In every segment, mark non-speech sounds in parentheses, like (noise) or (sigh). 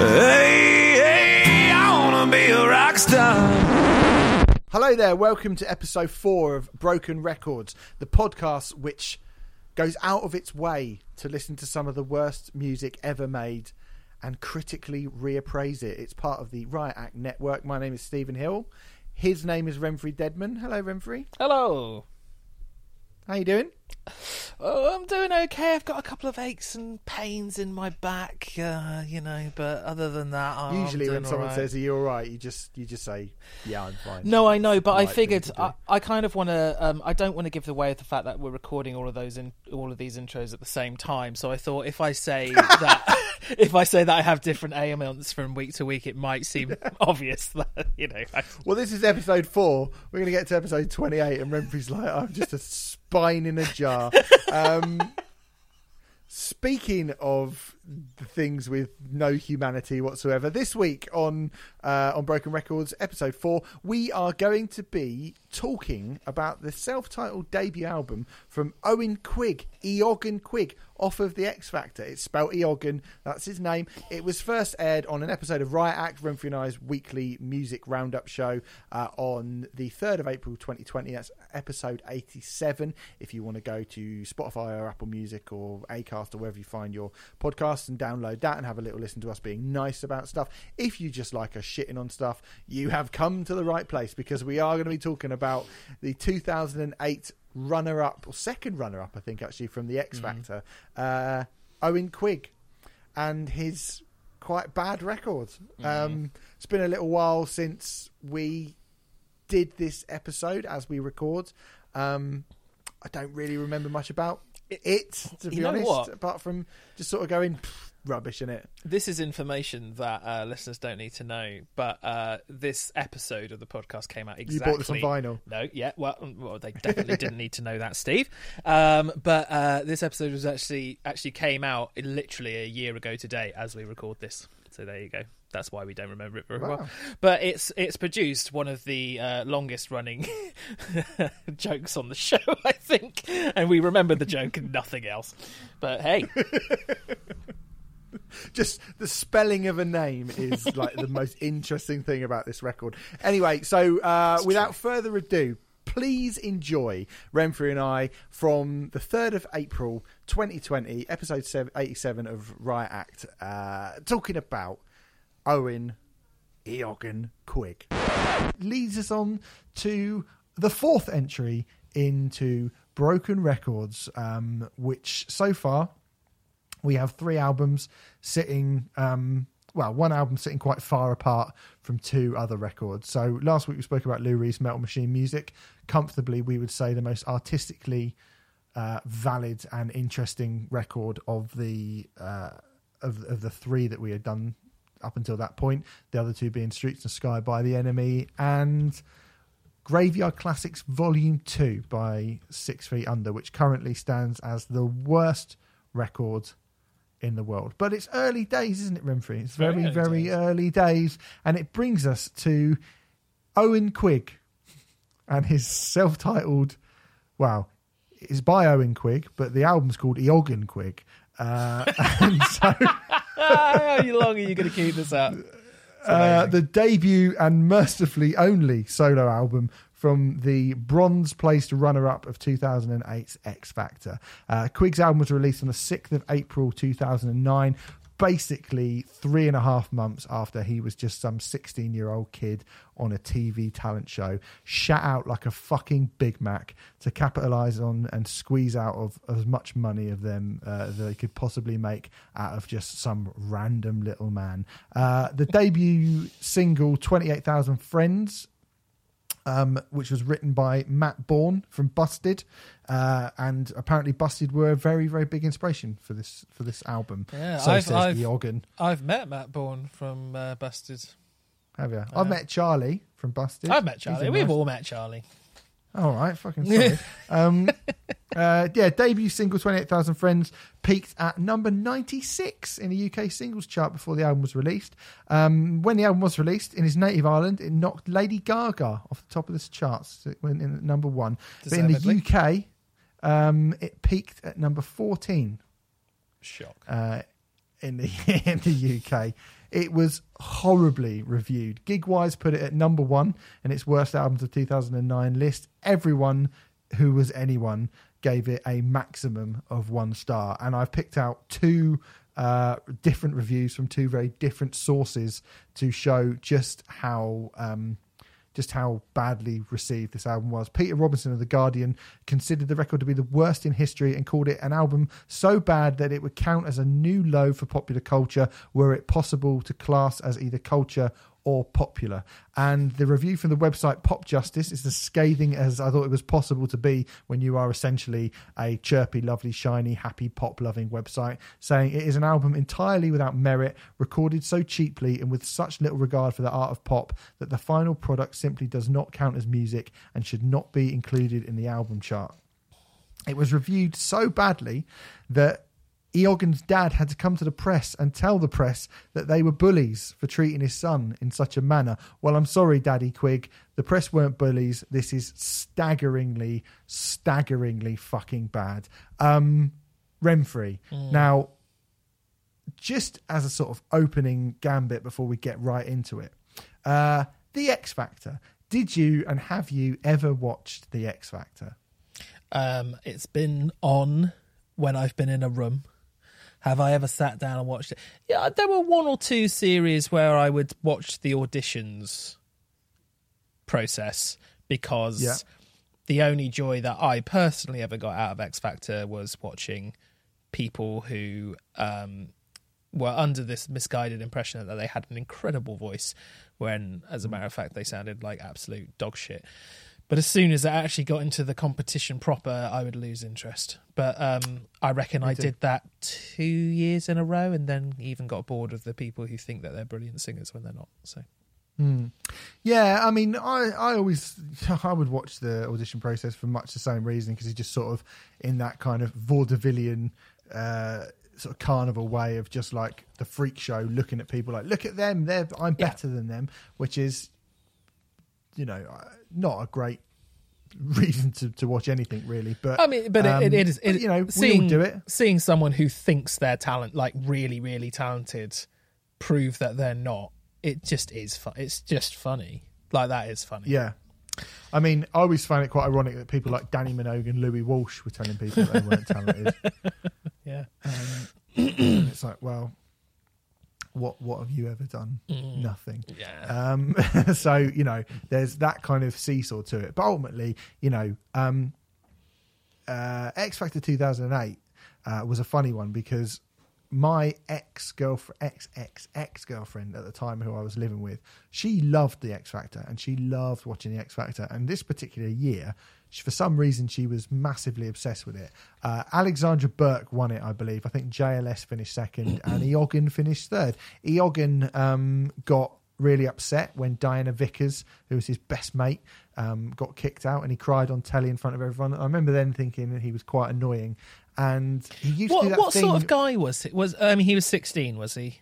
Hey, hey, I wanna be a rock star. Hello there, welcome to episode four of Broken Records, the podcast which goes out of its way to listen to some of the worst music ever made and critically reappraise it. It's part of the Riot Act Network. My name is Stephen Hill. His name is Renfrey Deadman. Hello, Renfrey. Hello. How you doing? Oh, I'm doing okay. I've got a couple of aches and pains in my back, uh, you know, but other than that, I'm Usually, when someone right. says, "Are you all right?" you just you just say, "Yeah, I'm fine." No, I know, but I figured. I, I kind of want to. Um, I don't want to give away the fact that we're recording all of those in all of these intros at the same time. So I thought if I say (laughs) that, if I say that I have different ailments from week to week, it might seem (laughs) obvious that you know. I, Well, this is episode four. We're going to get to episode 28, and Renfrey's like, I'm just a spine in a jar. Um, speaking of things with no humanity whatsoever, this week on uh, on Broken Records, episode four, we are going to be talking about the self-titled debut album from Owen Quigg, Eoghan Quigg, off of the X Factor. It's spelled Eoghan, that's his name. It was first aired on an episode of Riot Act, Renfrew and I's weekly music roundup show uh, on the 3rd of April 2020. That's episode 87. If you want to go to Spotify or Apple Music or Acast or wherever you find your podcasts and download that and have a little listen to us being nice about stuff. If you just like us shitting on stuff, you have come to the right place because we are going to be talking about the 2008 runner up or second runner up, I think, actually, from the X Factor, uh, Owen Quigg and his quite bad record. Um, it's been a little while since we did this episode as we record. Um, I don't really remember much about it, to be You know honest, what? apart from just sort of going rubbish in it. this is information that uh, listeners don't need to know, but uh, this episode of the podcast came out exactly. You bought this on vinyl. No, yeah, well, mm, well they definitely didn't need to know that, Steve. Um, but uh, this episode was actually actually came out literally a year ago today as we record this. So there you go. That's why we don't remember it very Wow. well. But it's it's produced one of the uh, longest running (laughs) jokes on the show, (laughs) I think, and we remember the joke and nothing else. But hey, (laughs) just the spelling of a name is like the most interesting thing about this record. Anyway, so uh, without further ado, please enjoy Renfrew and I from the 3rd of April 2020, episode 87 of Riot Act, uh, talking about Owen Eoghan Quigg. Leads us on to the fourth entry into Broken Records, um, which so far we have three albums sitting um well one album sitting quite far apart from two other records so last week we spoke about lou reed's metal machine music comfortably we would say the most artistically uh, valid and interesting record of the uh, of, of the three that we had done up until that point the other two being streets and sky by the enemy and Graveyard Classics Volume 2 by Six Feet Under, which currently stands as the worst record in the world. But it's early days, isn't it, Renfrey? It's very, Very very, early early, days. days. And it brings us to Owen Quigg (laughs) and his self titled, wow, it's by Owen Quigg, but the album's called Eoghan Quigg. Uh, (laughs) and so. How long are you going to keep this up? uh, the debut and mercifully only solo album from the bronze placed runner up of 2008's X Factor. Uh, Quigg's album was released on the 6th of April 2009. Basically, three and a half months after he was just some 16 year old kid on a TV talent show, shat out like a fucking Big Mac to capitalize on and squeeze out of as much money of them uh, that they could possibly make out of just some random little man. Uh, the debut single, 28,000 Friends, um, which was written by Matt Bourne from Busted, uh, and apparently Busted were a very very big inspiration for this for this album. Yeah, so I've- says I've- Eoghan. I've met Matt Bourne from uh, Busted. Have you? I've met Charlie from Busted. I've met Charlie. We've nice- all met Charlie. All right, fucking sorry. (laughs) um, uh, yeah, debut single "Twenty Eight Thousand Friends" peaked at number ninety six in the UK singles chart before the album was released. Um, when the album was released in his native Ireland, it knocked Lady Gaga off the top of the charts. It went in at number one, but in the UK, um, it peaked at number fourteen Shock. uh, in the (laughs) in the UK. It was horribly reviewed. Gigwise put it at number one in its worst albums of 2009 list. Everyone who was anyone gave it a maximum of one star, and I've picked out two uh, different reviews from two very different sources to show just how. Um, just how badly received this album was. Peter Robinson of The Guardian considered the record to be the worst in history and called it an album so bad that it would count as a new low for popular culture were it possible to class as either culture or popular. And the review from the website Pop Justice is as scathing as I thought it was possible to be when you are essentially a chirpy, lovely, shiny, happy, pop loving website, saying it is an album entirely without merit, recorded so cheaply and with such little regard for the art of pop that the final product simply does not count as music and should not be included in the album chart. It was reviewed so badly that Eoghan's dad had to come to the press and tell the press that they were bullies for treating his son in such a manner. Well, I'm sorry, Daddy Quigg. The press weren't bullies. This is staggeringly, staggeringly fucking bad. Um, Renfrey. Now, just as a sort of opening gambit before we get right into it, uh, The X Factor. Did you and have you ever watched The X Factor? Um, it's been on when I've been in a room. Have I ever sat down and watched it? Yeah, there were one or two series where I would watch the auditions process because Yeah. the only joy that I personally ever got out of X Factor was watching people who um, were under this misguided impression that they had an incredible voice, when, as a matter of fact, they sounded like absolute dog shit. But as soon as I actually got into the competition proper, I would lose interest. But um, I reckon I did that two years in a row, and then even got bored of the people who think that they're brilliant singers when they're not. So Yeah, I mean, I, I always (laughs) I would watch the audition process for much the same reason because he's just sort of in that kind of vaudevillian uh, sort of carnival way of just like the freak show, looking at people like, look at them, they're I'm Yeah. better than them, which is, you know, uh, not a great (laughs) reason to, to watch anything really. But I mean, but um, it, it is. It, you know, seeing, we all do it. Seeing someone who thinks they're talent, like really, really talented, prove that they're not. It just is fun. It's just funny. Like that is funny. Yeah. I mean, I always find it quite ironic that people like Dannii Minogue and Louis Walsh were telling people they weren't talented. (laughs) yeah. (clears throat) and it's like, well, what what have you ever done? Nothing. Yeah. Um, (laughs) so you know, there's that kind of seesaw to it. But ultimately, you know, um, uh, X Factor 2008 uh, was a funny one because my ex girlfriend, ex ex ex girlfriend at the time, who I was living with, she loved the X Factor and she loved watching the X Factor. And this particular year, she, for some reason, she was massively obsessed with it. Uh, Alexandra Burke won it, I believe. I think JLS finished second (clears throat) and Eoghan finished third. Eoghan um, got really upset when Diana Vickers, who was his best mate, um, got kicked out, and he cried on telly in front of everyone. I remember then thinking that he was quite annoying, and he used to do What that what thing. sort of guy was it? Was I mean, he was sixteen, was he?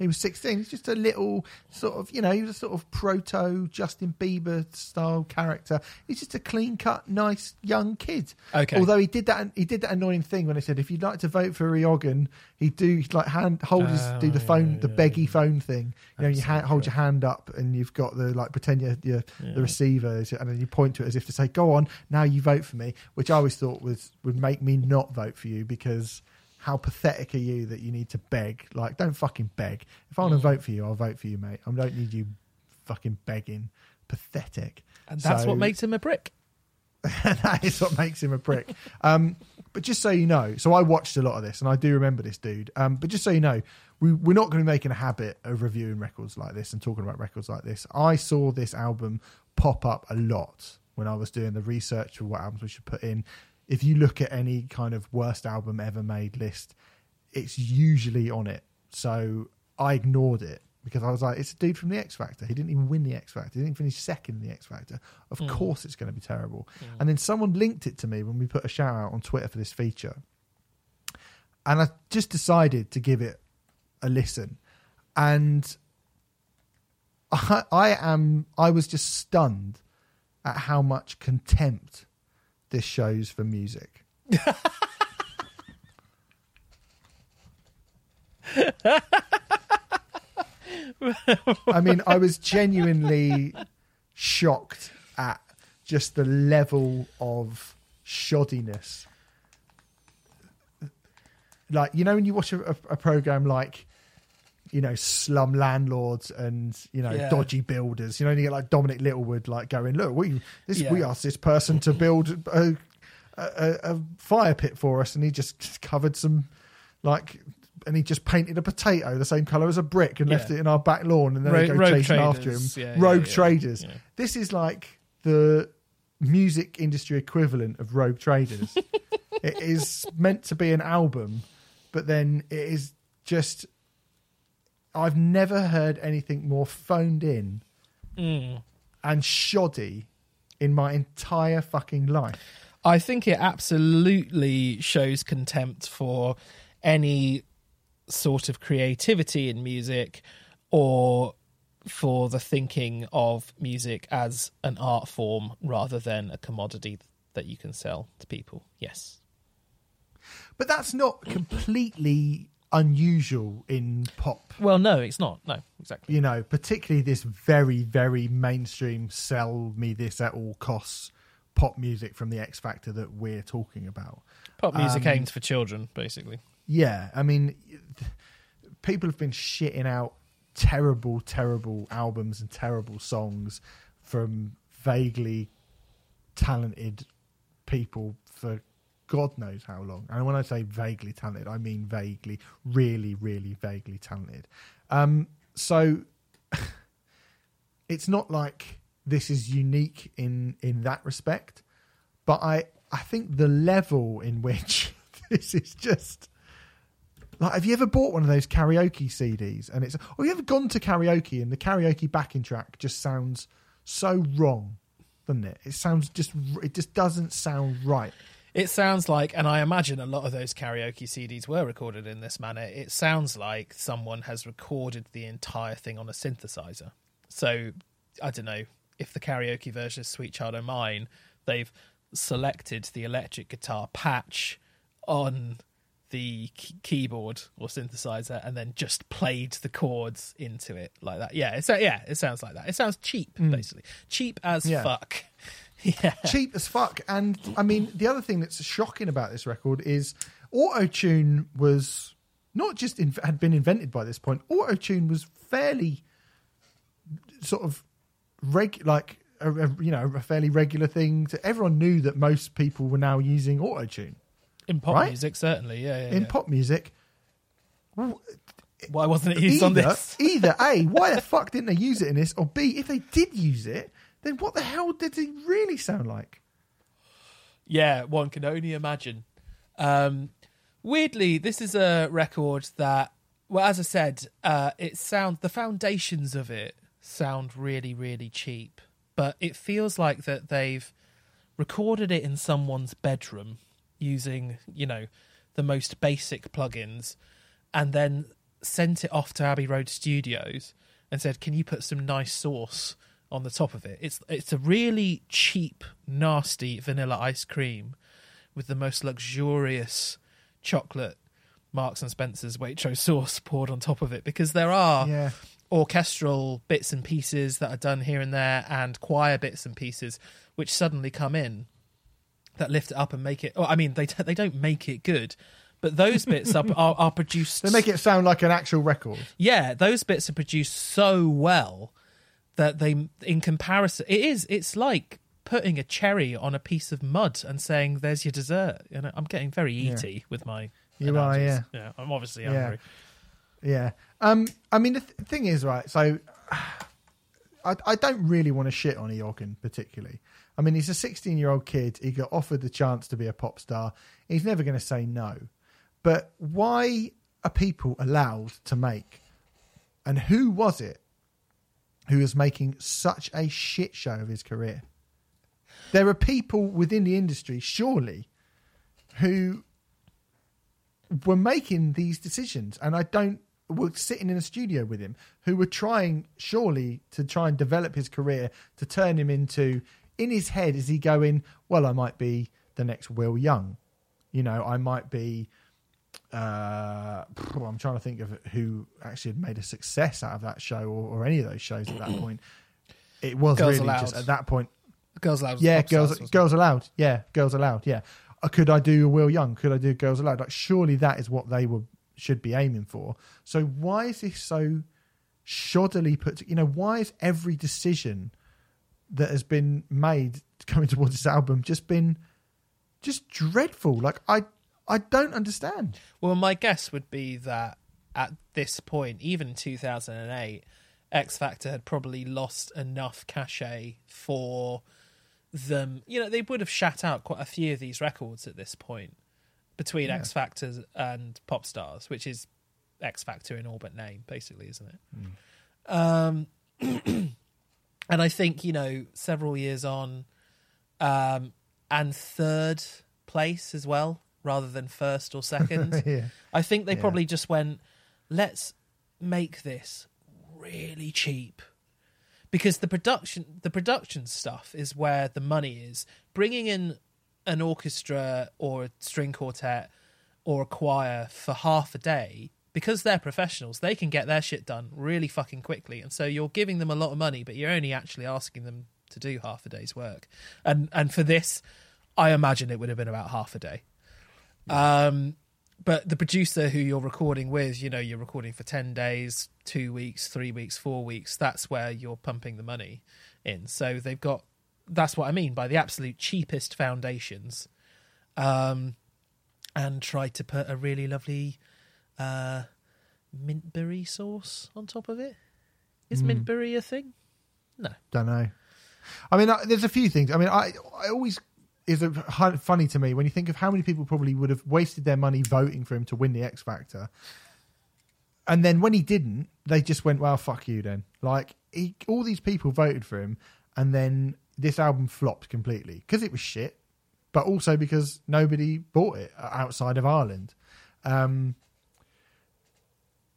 He was sixteen. He's just a little sort of, you know, he was a sort of proto Justin Bieber style character. He's just a clean cut, nice young kid. Okay. Although he did that, he did that annoying thing when they said if you'd like to vote for Eoghan, he'd do like hand hold his do the phone, the beggy phone thing. You know, you ha- hold your hand up and you've got the like pretend you're, you're the receiver, and then you point to it as if to say, "Go on, now you vote for me," which I always thought was would make me not vote for you because how pathetic are you that you need to beg? Like, don't fucking beg. If I want to Mm. vote for you, I'll vote for you, mate. I don't need you fucking begging. Pathetic. And that's So- what makes him a prick. (laughs) that is what makes him a prick. (laughs) Um, but just so you know, so I watched a lot of this, and I do remember this dude. Um, but just so you know, we, we're not going to be making a habit of reviewing records like this and talking about records like this. I saw this album pop up a lot when I was doing the research for what albums we should put in. If you look at any kind of worst album ever made list, it's usually on it. So I ignored it because I was like, it's a dude from the X Factor. He didn't even win the X Factor. He didn't finish second in the X Factor. Of hmm. course, it's going to be terrible. Hmm. And then someone linked it to me when we put a shout out on Twitter for this feature, and I just decided to give it a listen. And (laughs) I, I am, I was just stunned at how much contempt this shows for music. I mean, I was genuinely shocked at just the level of shoddiness. Like, you know, when you watch a, a, a program like, you know, slum landlords and you know Yeah. dodgy builders. You know, you get like Dominic Littlewood like going, "Look, we this we asked this person to build a, a, a fire pit for us, and he just covered some like." And he just painted a potato the same color as a brick and left it in our back lawn, and then Ro- they go chasing after him. traders. Yeah, yeah, rogue yeah. traders. Yeah. This is like the music industry equivalent of rogue traders. (laughs) it is meant to be an album, but then it is just. I've never heard anything more phoned in Mm. and shoddy in my entire fucking life. I think it absolutely shows contempt for any sort of creativity in music or for the thinking of music as an art form rather than a commodity that you can sell to people. Yes. But that's not completely unusual in pop. Well, no, it's not. No, exactly. You know, particularly this very, very mainstream sell me this at all costs pop music from the X Factor that we're talking about. Pop music Um, aimed for children, basically. Yeah, I mean, people have been shitting out terrible, terrible albums and terrible songs from vaguely talented people for God knows how long. And when I say vaguely talented, I mean vaguely, really, really vaguely talented. Um, so (laughs) it's not like this is unique in in that respect, but I I think the level in which (laughs) this is just like, have you ever bought one of those karaoke CDs and it's, or have you ever gone to karaoke and the karaoke backing track just sounds so wrong, doesn't it? It sounds just, it just doesn't sound right. It sounds like, and I imagine a lot of those karaoke CDs were recorded in this manner. It sounds like someone has recorded the entire thing on a synthesizer. So I don't know if the karaoke version of Sweet Child O' Mine, they've selected the electric guitar patch on the key- keyboard or synthesizer and then just played the chords into it like that. Yeah, it's yeah, it sounds like that. It sounds cheap, hmm. basically. Cheap as Yeah. fuck. (laughs) yeah. cheap as fuck. And I mean, the other thing that's shocking about this record is auto tune was not just in, had been invented by this point. Auto tune was fairly sort of reg like a, a, you know a fairly regular thing. To, everyone knew that most people were now using auto tune In pop Right? music, certainly. Yeah, yeah. in yeah. pop music. Why wasn't it used on this? either a why the (laughs) fuck didn't they use it in this, or b if they did use it, then what the hell did he really sound like? Yeah, one can only imagine. Um, weirdly, this is a record that, well, as I said, uh, it sounds the foundations of it sound really, really cheap, but it feels like that they've recorded it in someone's bedroom using, you know, the most basic plugins, and then sent it off to Abbey Road Studios and said, "Can you put some nice sauce on the top of it?" It's it's a really cheap, nasty vanilla ice cream with the most luxurious chocolate Marks and Spencer's Waitrose sauce poured on top of it because there are Yeah. orchestral bits and pieces that are done here and there and choir bits and pieces which suddenly come in that lift it up and make it oh, I mean they they don't make it good but those bits are, are are produced (laughs) They make it sound like an actual record. yeah those bits are produced so well that they in comparison it is it's like putting a cherry on a piece of mud and saying there's your dessert and i'm getting very eaty with my You are, analogies. yeah i'm obviously Yeah. hungry Yeah. Um. I mean, the th- thing is, right. So, I, I don't really want to shit on Eoghan particularly. I mean, he's a 16 year old kid. He got offered the chance to be a pop star. He's never going to say no. But why are people allowed to make? And who was it who was making such a shit show of his career? There are people within the industry, surely, who were making these decisions, and I don't were sitting in a studio with him who were trying surely to try and develop his career to turn him into in his head is he going well i might be the next will young you know i might be uh i'm trying to think of who actually had made a success out of that show or, or any of those shows at that (clears throat) point it was Girls really Aloud. just at that point Girls Aloud. yeah, girls, Girls Aloud. Yeah, Girls Aloud. Yeah, uh, could I do Will Young? Could I do Girls Aloud? Like, surely that is what they were should be aiming for. So why is this so shoddily put? To, you know, why is every decision that has been made coming (laughs) towards this album just been just dreadful? Like, I I don't understand. Well, my guess would be that at this point, even 2008, X Factor had probably lost enough cachet for them. You know, they would have shat out quite a few of these records at this point between Yeah. X Factor and Pop Stars, which is X Factor in all but name, basically, isn't it? Um, (clears throat) and I think you know, several years on, um, and third place as well, rather than first or (laughs) second. yeah, I think they Yeah. probably just went, let's make this really cheap. Because the production the production stuff is where the money is. Bringing in an orchestra or a string quartet or a choir for half a day, because they're professionals, they can get their shit done really fucking quickly. And so you're giving them a lot of money, but you're only actually asking them to do half a day's work. And and for this, I imagine it would have been about half a day. Um, but the producer who you're recording with, you know, you're recording for 10 days, two weeks, three weeks, four weeks. That's where you're pumping the money in. So they've got, that's what I mean by the absolute cheapest foundations. Um, and try to put a really lovely uh, mintberry sauce on top of it. Is mintberry a thing? No. don't know. I mean, there's a few things. I mean, I I always is funny to me when you think of how many people probably would have wasted their money voting for him to win the X Factor, and then when he didn't, they just went, "Well, fuck you." Then, like, he, all these people voted for him, and then this album flopped completely because it was shit, but also because nobody bought it outside of Ireland. Um,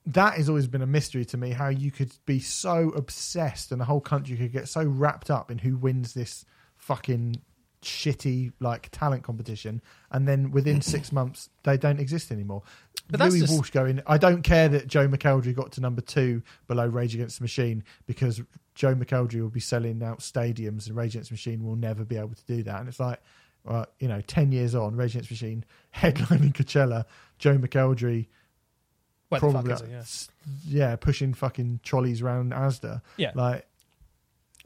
that has always been a mystery to me how you could be so obsessed and the whole country could get so wrapped up in who wins this fucking shitty like talent competition and then within (clears throat) six months they don't exist anymore But that's louis just- walsh going i don't care that Joe McElderry got to number two below rage against the machine because Joe McElderry will be selling out stadiums and rage against the machine will never be able to do that and it's like well you know 10 years on rage against the machine (laughs) headlining coachella Joe McElderry Where the fuck probably is it? Yeah. yeah pushing fucking trolleys around asda Yeah. like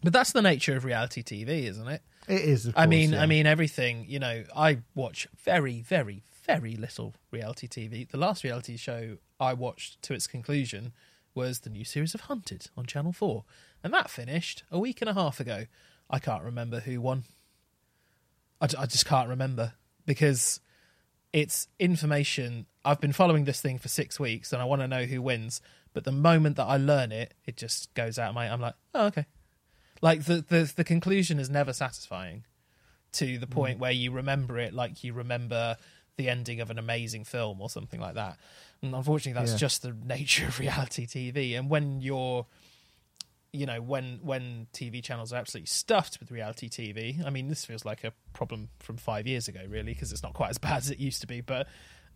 But that's the nature of reality TV, isn't it? It is of I mean, yeah. I mean everything. You know, I watch very, very, very little reality TV. The last reality show I watched to its conclusion was the new series of Hunted on Channel Four, and that finished a week and a half ago. I can't remember who won. I, I just can't remember because it's information. I've been following this thing for six weeks, and I want to know who wins. But the moment that I learn it, it just goes out of my. I'm like, oh okay. Like the the the conclusion is never satisfying to the point where you remember it like you remember the ending of an amazing film or something like that. And unfortunately, that's Yeah. just the nature of (laughs) reality TV. And when you're, you know, when when TV channels are absolutely stuffed with reality TV, I mean, this feels like a problem from five years ago, really, because it's not quite as (laughs) bad as it used to be. But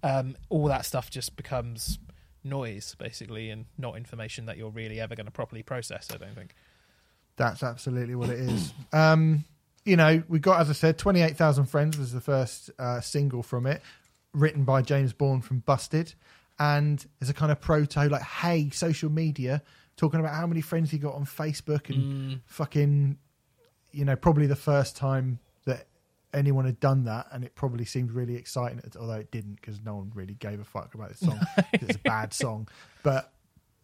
um, all that stuff just becomes noise, basically, and not information that you're really ever going to properly process. I don't think. That's absolutely what it is. (clears throat) Um, you know, we got, as I said, 28,000 Friends was the first uh, single from it, written by James Bourne from Busted. And as a kind of proto, like, hey, social media, talking about how many friends he got on Facebook and fucking, you know, probably the first time that anyone had done that. And it probably seemed really exciting, although it didn't because no one really gave a fuck about this song. (laughs) it's a bad song. But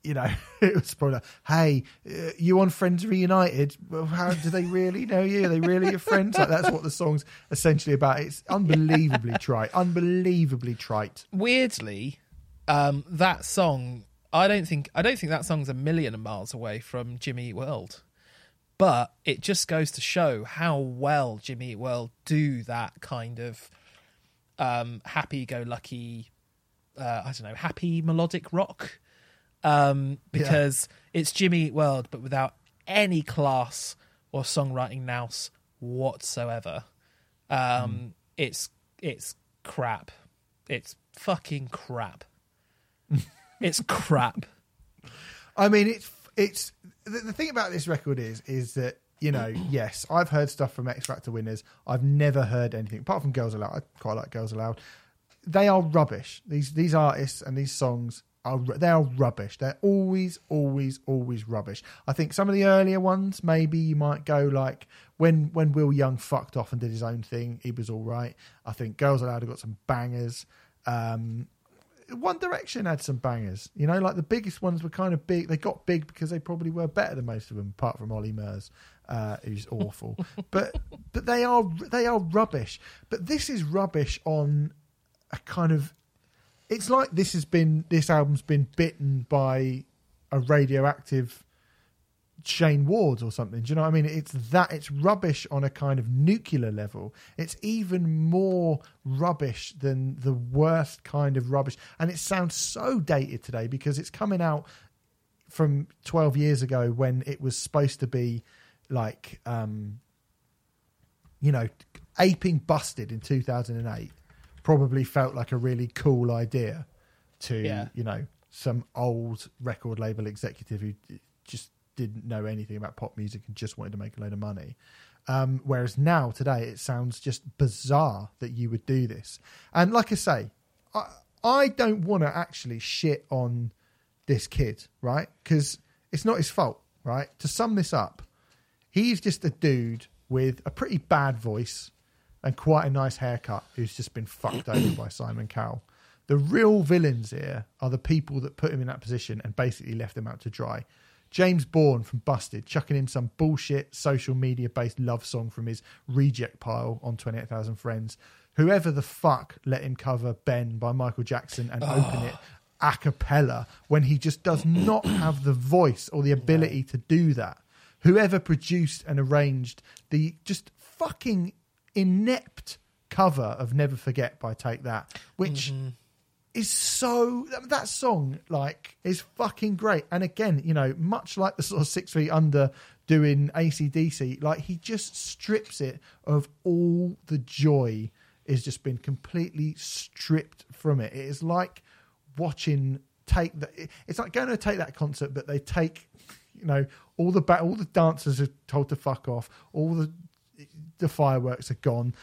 you know, (laughs) it was probably like, hey, uh, you on Friends Reunited? How do they really know you? Are they really your friends? Like, that's what the song's essentially about. It's unbelievably (laughs) trite, unbelievably trite. Weirdly, um, that song, I don't think I don't think that song's a million miles away from Jimmy Eat World. But it just goes to show how well Jimmy Eat World do that kind of um, happy-go-lucky, uh, I don't know, happy melodic rock. Um, because it's Jimmy Eat World, but without any class or songwriting nous whatsoever. Um, It's it's crap. It's fucking crap. (laughs) it's crap. I mean, it's it's the, the thing about this record is is that you know, (clears throat) yes, I've heard stuff from X Factor winners. I've never heard anything apart from Girls Aloud. I quite like Girls Aloud. They are rubbish. These these artists and these songs are they are rubbish. They're always always always rubbish. I think some of the earlier ones maybe you might go like when when Will Young fucked off and did his own thing, he was all right. I think Girls Aloud have got some bangers. Um, one Direction had some bangers. You know, like the biggest ones were kind of big. They got big because they probably were better than most of them, apart from Olly Murs, uh, who's awful. (laughs) but but they are they are rubbish. But this is rubbish on a kind of. It's like this has been this album's been bitten by a radioactive Shayne Ward or something. Do you know what I mean? It's that it's rubbish on a kind of nuclear level. It's even more rubbish than the worst kind of rubbish. And it sounds so dated today because it's coming out from 12 years ago when it was supposed to be like um you know aping busted in 2008 probably felt like a really cool idea to Yeah. you know some old record label executive who just didn't know anything about pop music and just wanted to make a load of money. Um, whereas now today it sounds just bizarre that you would do this. And like i say i, I don't want to actually shit on this kid right? Because it's not his fault right? To sum this up he's just a dude with a pretty bad voice and quite a nice haircut who's just been fucked over by Simon Cowell. The real villains here are the people that put him in that position and basically left him out to dry. James Bourne from Busted chucking in some bullshit social media based love song from his reject pile on 28,000 Friends. Whoever the fuck let him cover Ben by Michael Jackson and open it a cappella when he just does not have the voice or the ability to do that. Whoever produced and arranged the just fucking inept cover of Never Forget by Take That, which mm-hmm. is so that song like is fucking great. And again, you know, much like the sort of six feet under doing ACDC, like he just strips it of all the joy is just been completely stripped from it. It is like watching take that it's like going to take that concert, but they take you know all the ba- all the dancers are told to fuck off, all the the fireworks are gone.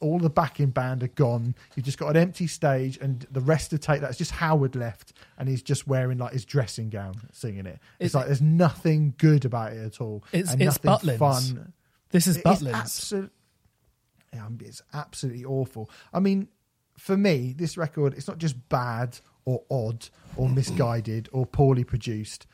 All the backing band are gone. You've just got an empty stage, and the rest of take that's just Howard left, and he's just wearing like his dressing gown, singing it. It's Is- like there's nothing good about it at all, It's- and it's Butlins. fun. This is It Butlins. yeah, it's absolutely awful. I mean, for me, this record it's not just bad or odd or (clears throat) misguided or poorly produced.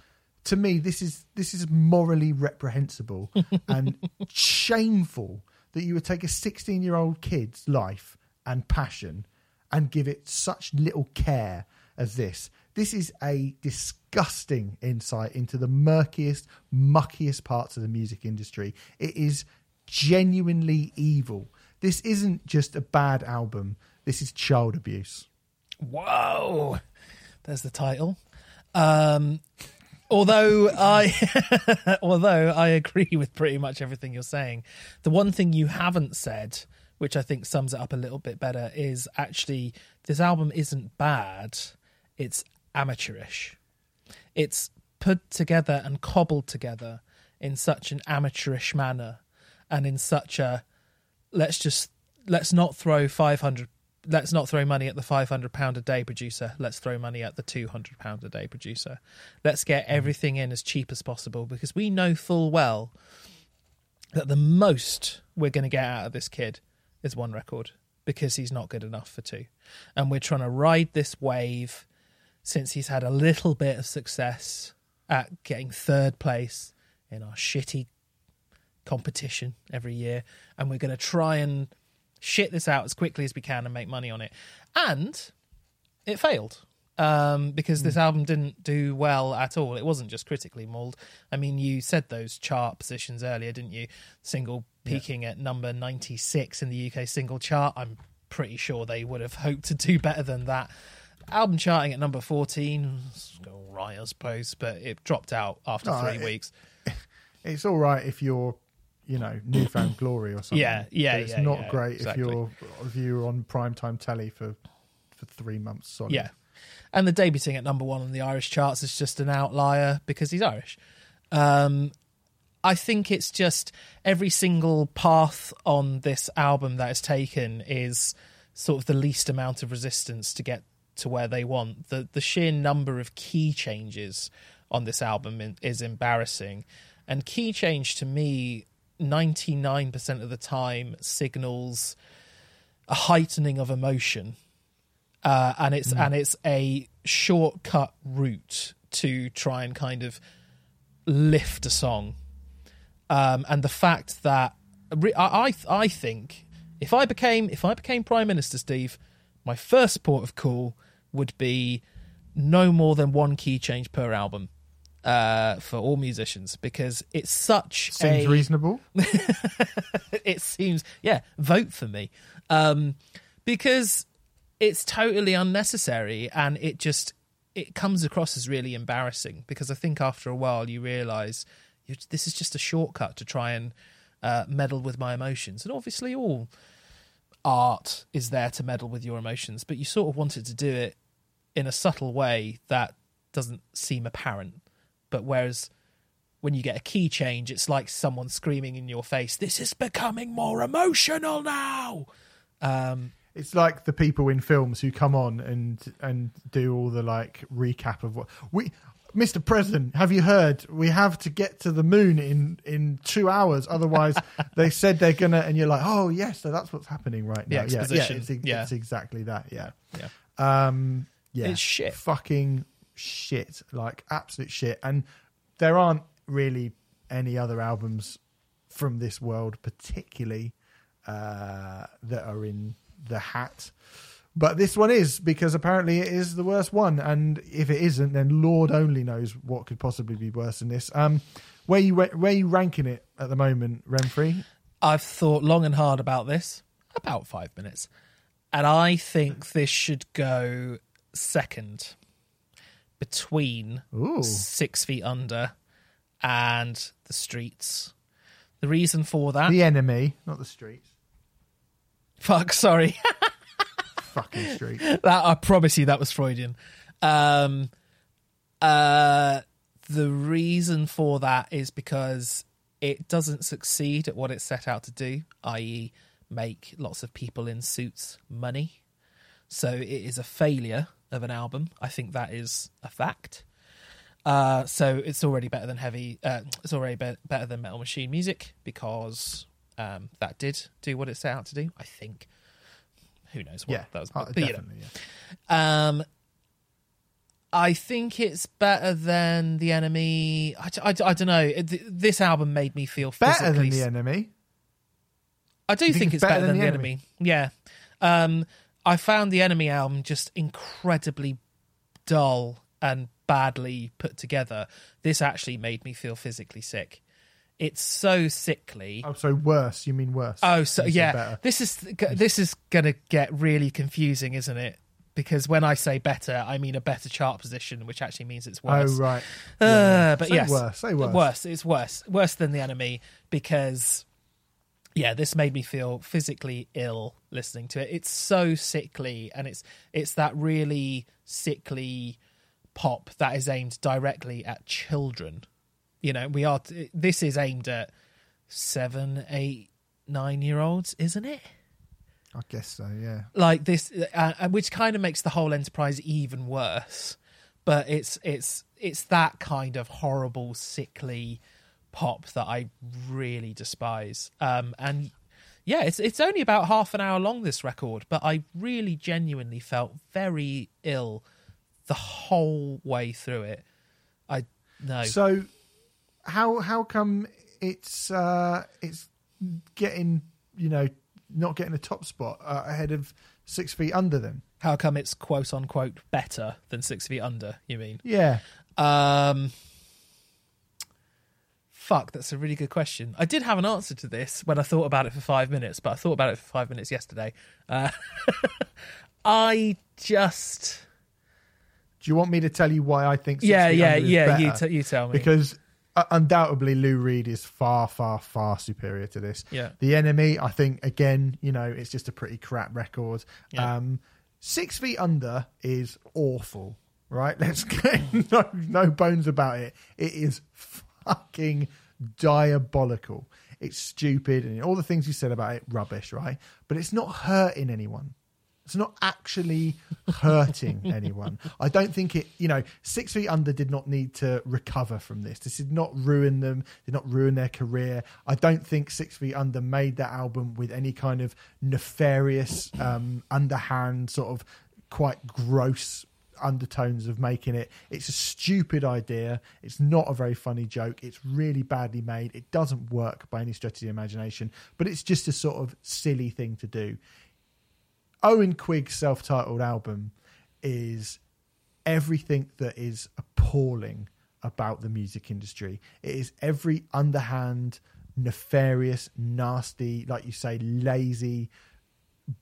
To me, this is this is morally reprehensible (laughs) and shameful that you would take a 16 year old kid's life and passion and give it such little care as this. This is a disgusting insight into the murkiest, muckiest parts of the music industry. It is genuinely evil. This isn't just a bad album, this is child abuse. Whoa, there's the title. Um, although I, (laughs) although I agree with pretty much everything you're saying, the one thing you haven't said, which I think sums it up a little bit better, is actually this album isn't bad. It's amateurish. It's put together and cobbled together in such an amateurish manner, and in such a let's just let's not throw 500 let's not throw money at the 500 pound a day producer. Let's throw money at the 200 pound a day producer. Let's get mm-hmm. everything in as cheap as possible because we know full well that the most we're going to get out of this kid is one record because he's not good enough for two. And we're trying to ride this wave since he's had a little bit of success at getting third place in our shitty competition every year, and we're going to try and shit this out as quickly as we can and make money on it. And it failed um, because this album didn't do well at all. It wasn't just critically mauled. I mean, you said those chart positions earlier, didn't you? Single peaking at number 96 in the UK single chart. I'm pretty sure they would have hoped to do better than that. Album charting at number 14, it's all right, I suppose, but it dropped out after three it- weeks. (laughs) It's all right if you're, you know, newfound (clears throat) glory or something. Yeah, yeah, But It's yeah, not yeah, great exactly. if you're if you're on primetime telly for for three months. Solid. Yeah. And the debuting at number one on the Irish charts is just an outlier because he's Irish. Um, I think it's just every single path on this album that is taken is sort of the least amount of resistance to get to where they want. The the sheer number of key changes on this album is embarrassing. And key change to me, 99% of the time, signals a heightening of emotion uh, and it's and it's a shortcut route to try and kind of lift a song. Um, and the fact that re- I I I think if I became if I became prime minister, Steve, my first port of call would be no more than one key change per album uh, for all musicians because it's such Seems a reasonable. (laughs) it seems yeah vote for me. Um because it's totally unnecessary and it just it comes across as really embarrassing because i think after a while you realize this is just a shortcut to try and uh, meddle with my emotions. And obviously all art is there to meddle with your emotions but you sort of wanted to do it in a subtle way that doesn't seem apparent but whereas when you get a key change, it's like someone screaming in your face, "This is becoming more emotional now." Um, It's like the people in films who come on and and do all the like recap of what we. Mr. President, have you heard? We have to get to the moon in in two hours. Otherwise, (laughs) they said they're gonna. And you're like, oh yes, so that's what's happening right now. Yeah, exposition, yeah, it's, yeah. it's exactly that. Yeah, yeah, um, yeah, It's shit. fucking shit, like absolute shit. And there aren't really any other albums from this world, particularly uh, that are in the hat. But this one is because apparently it is the worst one, and if it isn't, then Lord only knows what could possibly be worse than this. Um, where you where you ranking it at the moment, Renfrey? I've thought long and hard about this, about five minutes, and I think this should go second between Ooh. Six Feet Under and The Streets. The reason for that, The enemy, not the streets. fuck, sorry. (laughs) Fucking streets. that I promise you that was Freudian. Um, uh, the reason for that is because it doesn't succeed at what it set out to do, i.e., make lots of people in suits money. So it is a failure of an album. I think that is a fact. Uh, so it's already better than heavy. Uh, it's already be- better than Metal Machine Music because um, that did do what it set out to do. I think. Who knows what Yeah, that was? uh, but, you know. definitely. yeah. Um, I think it's better than the enemy. I, I, I don't know. It- This album made me feel Better than the enemy. I do think think, it's it's better, than, the enemy. Yeah. Um, I found the enemy album just incredibly dull and badly put together. This actually made me feel physically sick. It's so sickly. Oh, so worse. You mean worse? Oh, so yeah. better. This is this is gonna get really confusing, isn't it? Because when I say better, I mean a better chart position, which actually means it's worse. Oh right. Uh, Yeah. but Say yes, worse. Say worse. Worse. It's worse. Worse than the enemy because, yeah, this made me feel physically ill listening to it. It's so sickly, and it's it's that really sickly pop that is aimed directly at children. You know, we are. This is aimed at seven, eight, nine year olds, isn't it? I guess so. Yeah. like this uh, uh, which kind of makes the whole enterprise even worse but it's it's it's that kind of horrible sickly pop that i really despise um and yeah it's it's only about half an hour long this record but i really genuinely felt very ill the whole way through it i No. So how how come it's uh it's getting you know not getting a top spot uh, ahead of Six Feet Under then? How come it's quote unquote better than Six Feet Under? You mean? Yeah. Um, fuck, that's a really good question. I did have an answer to this when I thought about it for five minutes, but I thought about it for five minutes yesterday. Uh, (laughs) I just, Do you want me to tell you why I think? Yeah, yeah, is yeah. You t- you tell me because uh, undoubtedly Lou Reed is far, far, far superior to this. Yeah. The Enemy, I think, again, you know, it's just a pretty crap record. Yeah. Um, Six Feet Under is awful, right? (laughs) Let's get (laughs) no, no bones about it. It is fucking diabolical. It's stupid and all the things you said about it, rubbish, right? But it's not hurting anyone. It's not actually hurting (laughs) anyone. I don't think it, you know, Six Feet Under did not need to recover from this. This did not ruin them, did not ruin their career. I don't think Six Feet Under made that album with any kind of nefarious, um, underhand, sort of quite gross undertones of making it. It's a stupid idea. It's not a very funny joke. It's really badly made. It doesn't work by any stretch of the imagination, but it's just a sort of silly thing to do. Owen Quigg's self-titled album is everything that is appalling about the music industry. It is every underhand, nefarious, nasty, like you say, lazy,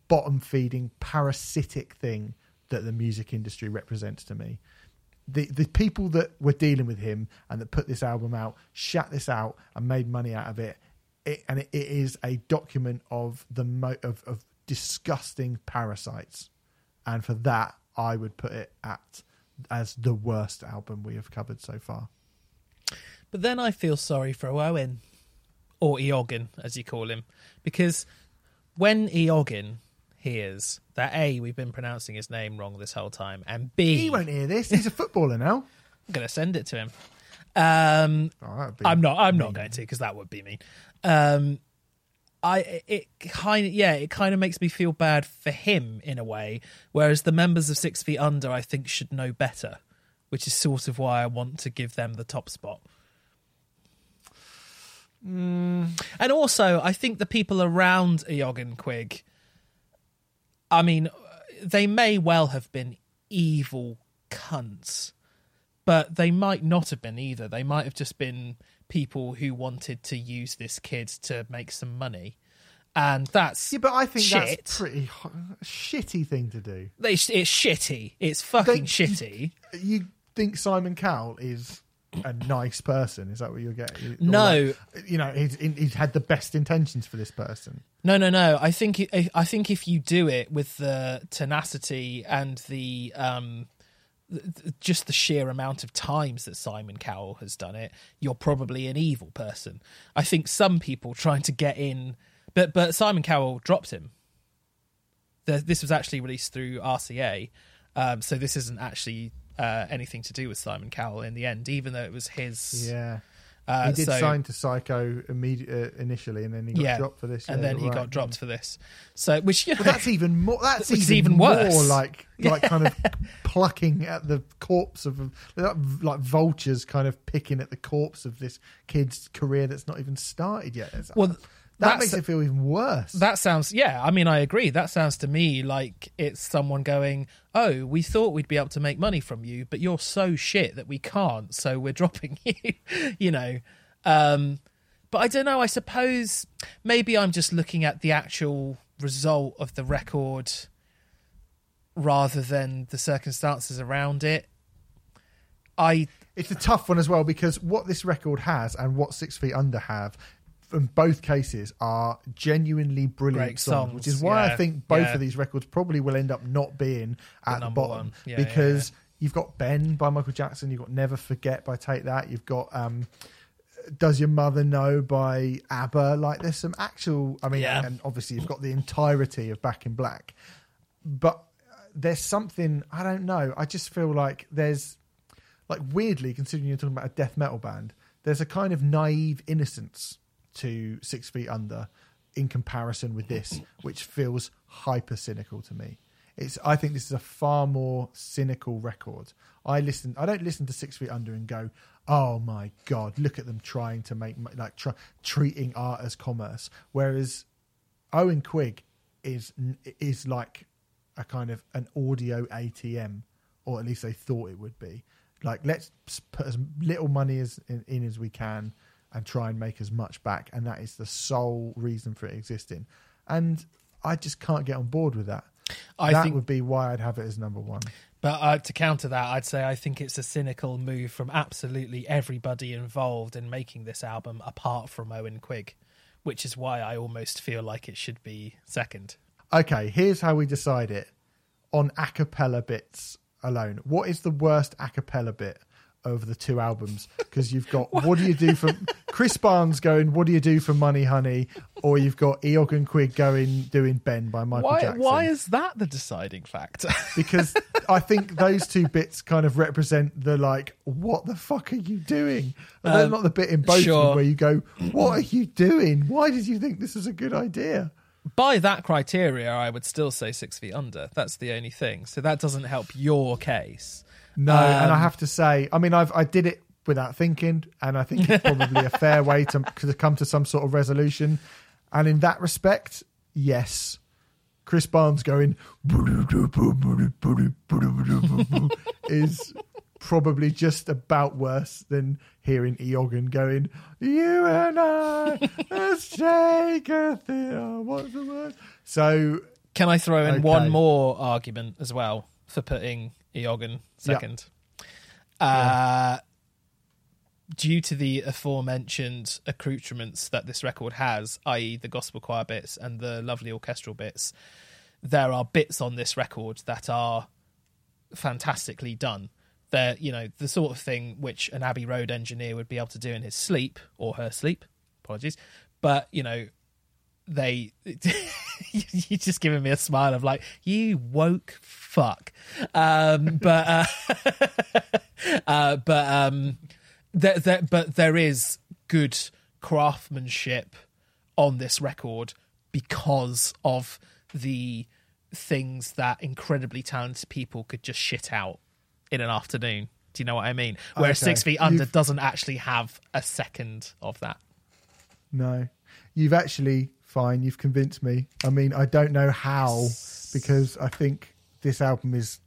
bottom feeding, parasitic thing that the music industry represents to me. The the people that were dealing with him and that put this album out, shat this out and made money out of it. It, and it, it is a document of the mo- of, of disgusting parasites, and for that I would put it at as the worst album we have covered so far. But then I feel sorry for Owen, or Eoghan, as you call him, because when Eoghan hears that A, we've been pronouncing his name wrong this whole time, and B, He won't hear this. He's a (laughs) footballer now. I'm going to send it to him. Um, Oh, I'm not. I'm not going to because that would be mean. Um, I it kind of yeah, it kind of makes me feel bad for him in a way. Whereas the members of Six Feet Under, I think, should know better, which is sort of why I want to give them the top spot. And also, I think the people around Eoghan Quigg, I mean, they may well have been evil cunts, but they might not have been either. They might have just been people who wanted to use this kid to make some money. And that's Yeah, but I think shit. that's pretty shitty thing to do. They, it's shitty. It's fucking Don't- shitty. You think Simon Cowell is a nice person? Is that what you're getting? No. like, you know, he's he's had the best intentions for this person. No, no, no. I think I think if you do it with the tenacity and the um, just the sheer amount of times that Simon Cowell has done it, you're probably an evil person. I think some people trying to get in, but but Simon Cowell dropped him. The, this was actually released through RCA, um, so this isn't actually uh, anything to do with Simon Cowell in the end, even though it was his. Yeah, uh, he did so- sign to Syco immediate, uh, initially, and then he got yeah, dropped for this. and yeah, then he right. got dropped for this. So, which you know, But that's even more. That's even, even worse. more like (laughs) like kind of plucking at the corpse of like vultures, kind of picking at the corpse of this kid's career that's not even started yet. It's- Well, that makes it feel even worse. That sounds, yeah. I mean, I agree. That sounds to me like it's someone going, "Oh, we thought we'd be able to make money from you, but you're so shit that we can't, so we're (laughs) dropping you." you know. Um, but I don't know. I suppose maybe I'm just looking at the actual result of the record rather than the circumstances around it. I it's a tough one as well because what this record has and what Six Feet Under have, in both cases, are genuinely brilliant songs, songs, which is why I think both yeah. of these records probably will end up not being at the, number bottom. Yeah, because yeah, you've got Ben by Michael Jackson, you've got Never Forget by Take That, you've got. um does your mother know by ABBA? Like, there's some actual. I mean, Yeah. and obviously you've got the entirety of Back in Black, but there's something I don't know. I just feel like there's like weirdly, considering you're talking about a death metal band, there's a kind of naive innocence to Six Feet Under in comparison with this, which feels hyper cynical to me. It's I think this is a far more cynical record. I listen. I don't listen to Six Feet Under and go, "Oh my god, look at them trying to make like try, treating art as commerce." Whereas Owen Quigg is is like a kind of an audio ATM, or at least they thought it would be. Like let's put as little money as in, in as we can and try and make as much back, and that is the sole reason for it existing. And I just can't get on board with that. I that think would be why I'd have it as number one. But uh, to counter that, I'd say I think it's a cynical move from absolutely everybody involved in making this album, apart from Owen Quigg, which is why I almost feel like it should be second. Okay, here's how we decide it on a cappella bits alone. What is the worst a cappella bit of the two albums? Because you've got (laughs) what do you do for Chris Barnes going, What do you do for Money Honey? Or you've got Eoghan Quigg going, doing Ben by Michael Why? Jackson. Why is that the deciding factor? (laughs) because I think those two bits kind of represent the like, what the fuck are you doing? And they're Um, not the bit in both sure. where you go, what are you doing? Why did you think this was a good idea? By that criteria, I would still say Six Feet Under. That's the only thing. So that doesn't help your case. No, and I Um, have to say, I mean, I've I did it without thinking, and I think it's probably a fair way to to come to some sort of resolution. And in that respect, yes, Chris Barnes going (laughs) is probably just about worse than hearing Eoghan going, "You and I, let's take a thing." What's the word? So Can I throw in Okay. one more argument as well for putting Eoghan second? Uh, due to the aforementioned accoutrements that this record has, i.e., the gospel choir bits and the lovely orchestral bits, there are bits on this record that are fantastically done. They're, you know, the sort of thing which an Abbey Road engineer would be able to do in his sleep or her sleep. Apologies. But, you know, they (laughs) (laughs) you're just giving me a smile of like you woke fuck. Um (laughs) but uh, (laughs) uh but um there, there but there is good craftsmanship on this record because of the things that incredibly talented people could just shit out in an afternoon. Do you know what i mean? Whereas Okay. six feet under You've- doesn't actually have a second of that. No, you've actually fine. You've convinced me. I mean, I don't know how because I think this album is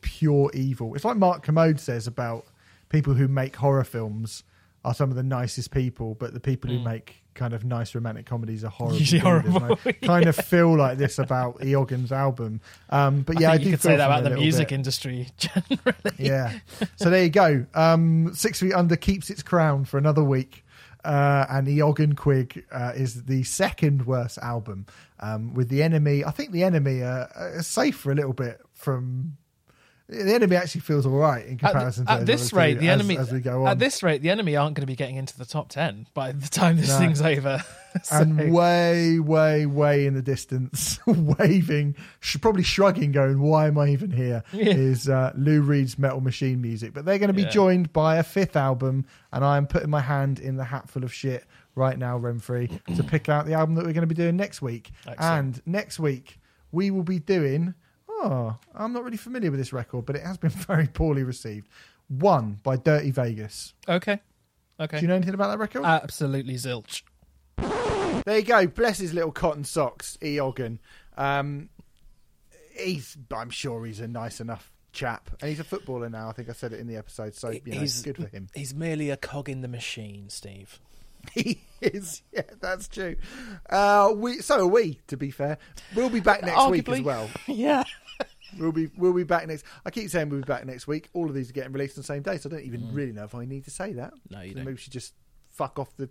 pure evil. It's like Mark Kermode says about people who make horror films are some of the nicest people, but the people who make kind of nice romantic comedies are horrible. (laughs) Horrible, I kind of feel like this about Eoghan's album. Um, but yeah, I, I do you could feel say that about the music bit. industry (laughs) generally Yeah. So there you go. Um, Six Feet Under keeps its crown for another week. Uh, and Eoghan Quigg uh, is the second worst album. Um, with the enemy, I think the enemy are, are safe for a little bit from. The enemy actually feels all right in comparison th- to at this rate, two the as, enemy as we go on. at this rate, the enemy aren't going to be getting into the top ten by the time this No. thing's over. (laughs) So- and way, way, way in the distance, (laughs) waving, sh- probably shrugging, going, "Why am I even here?" (laughs) Is uh, Lou Reed's Metal Machine music, but they're going to be Yeah. joined by a fifth album, and I am putting my hand in the hat full of shit right now, Renfrey, to pick out the album that we're going to be doing next week. Excellent. And next week we will be doing. Oh, I'm not really familiar with this record, but it has been (laughs) very poorly received. One by Dirty Vegas. okay, okay, Do you know anything about that record? absolutely zilch. There you go. Bless his little cotton socks, Eoghan. Um, he's, I'm sure he's a nice enough chap, and he's a footballer now. I think I said it in the episode, so you know, he's good for him. He's merely a cog in the machine, Steve. (laughs) He is. Yeah, that's true. Uh, we so are we. To be fair, we'll be back next week as well. (laughs) yeah. We'll be we'll be back next. I keep saying we'll be back next week. All of these are getting released on the same day, so I don't even really know if I need to say that. Mm. No, you So don't. Maybe we should just fuck off the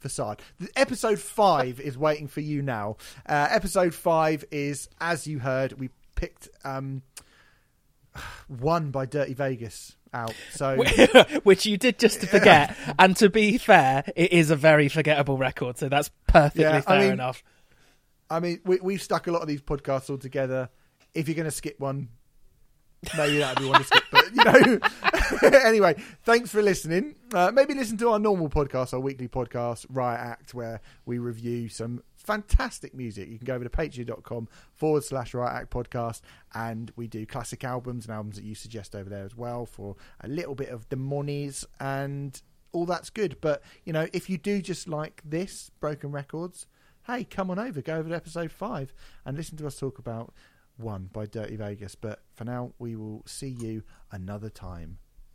facade. The, episode five is waiting for you now. Uh, episode five is, as you heard, we picked um, (sighs) one by Dirty Vegas out. So (laughs) Which you did just to forget. and to be fair, it is a very forgettable record, so that's perfectly Yeah, I fair mean- enough. I mean, we, we've stuck a lot of these podcasts all together. If you're going to skip one, maybe that'd be one to skip. But you know, (laughs) anyway, thanks for listening. Uh, maybe listen to our normal podcast, our weekly podcast, Riot Act, where we review some fantastic music. You can go over to patreon.com forward slash Riot Act podcast and we do classic albums and albums that you suggest over there as well for a little bit of the monies and all that's good. But, you know, if you do just like this, Broken Records, hey, come on over, go over to episode five and listen to us talk about one by Dirty Vegas. But for now, we will see you another time.